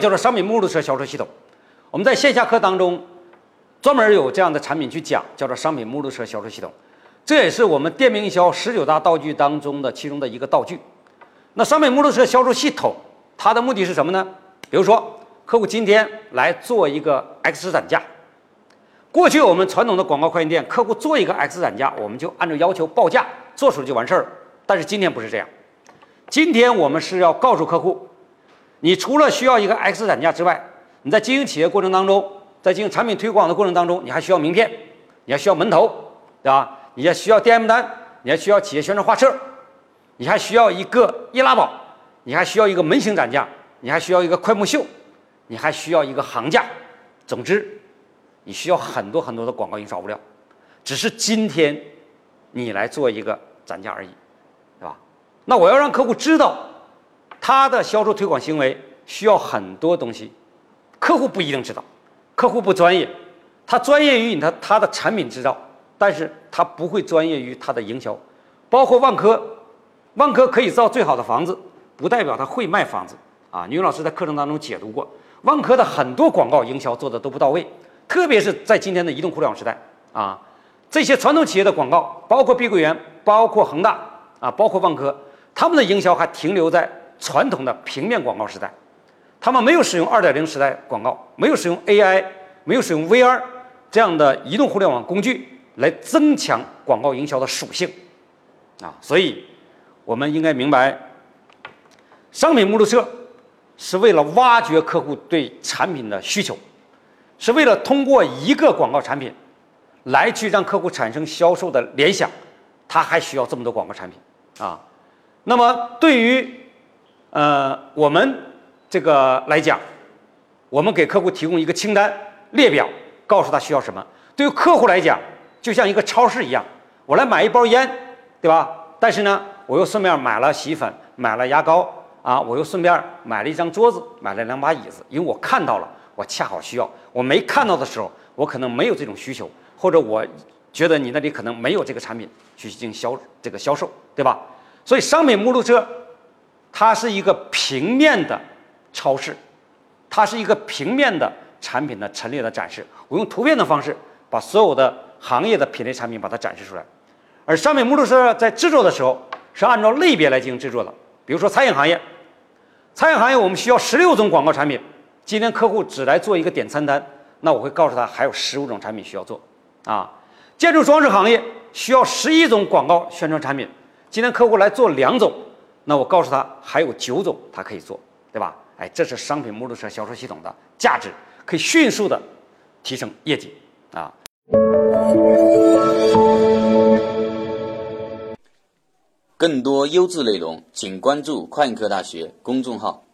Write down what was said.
叫做商品目录车销售系统。我们在线下课当中专门有这样的产品去讲，叫做商品目录车销售系统。这也是我们电名营销十九大道具当中的其中的一个道具。那商品目录车销售系统，它的目的是什么呢？比如说，客户今天来做一个 X 展架，过去我们传统的广告快印店，客户做一个 X 展架，我们就按照要求报价做出来就完事儿了。但是今天不是这样，今天我们是要告诉客户，你除了需要一个 X 展架之外，你在经营企业过程当中，在进行产品推广的过程当中，你还需要名片，你还需要门头，对吧？你还需要 DM 单，你还需要企业宣传画册，你还需要一个易拉宝，你还需要一个门型展架，你还需要一个快木秀，你还需要一个行架。总之，你需要很多很多的广告营销物料，只是今天你来做一个展架而已，对吧？那我要让客户知道，他的销售推广行为需要很多东西，客户不一定知道，客户不专业，他专业于你的他的产品制造。但是他不会专业于他的营销，包括万科，万科可以造最好的房子，不代表他会卖房子啊。女老师在课程当中解读过，万科的很多广告营销做的都不到位，特别是在今天的移动互联网时代啊，这些传统企业的广告，包括碧桂园，包括恒大啊，包括万科，他们的营销还停留在传统的平面广告时代，他们没有使用二点零时代广告，没有使用 AI，没有使用 VR 这样的移动互联网工具。来增强广告营销的属性，啊，所以我们应该明白，商品目录册是为了挖掘客户对产品的需求，是为了通过一个广告产品来去让客户产生销售的联想，他还需要这么多广告产品啊。那么对于呃我们这个来讲，我们给客户提供一个清单列表，告诉他需要什么。对于客户来讲，就像一个超市一样，我来买一包烟，对吧？但是呢，我又顺便买了洗衣粉，买了牙膏啊，我又顺便买了一张桌子，买了两把椅子，因为我看到了，我恰好需要。我没看到的时候，我可能没有这种需求，或者我觉得你那里可能没有这个产品去进行销这个销售，对吧？所以商品目录车，它是一个平面的超市，它是一个平面的产品的陈列的展示。我用图片的方式把所有的。行业的品类产品把它展示出来，而商品目录是在制作的时候是按照类别来进行制作的。比如说餐饮行业，餐饮行业我们需要十六种广告产品。今天客户只来做一个点餐单，那我会告诉他还有十五种产品需要做。啊，建筑装饰行业需要十一种广告宣传产品。今天客户来做两种，那我告诉他还有九种他可以做，对吧？哎，这是商品摩托车销售系统的价值，可以迅速的提升业绩啊。更多优质内容，请关注快科大学公众号。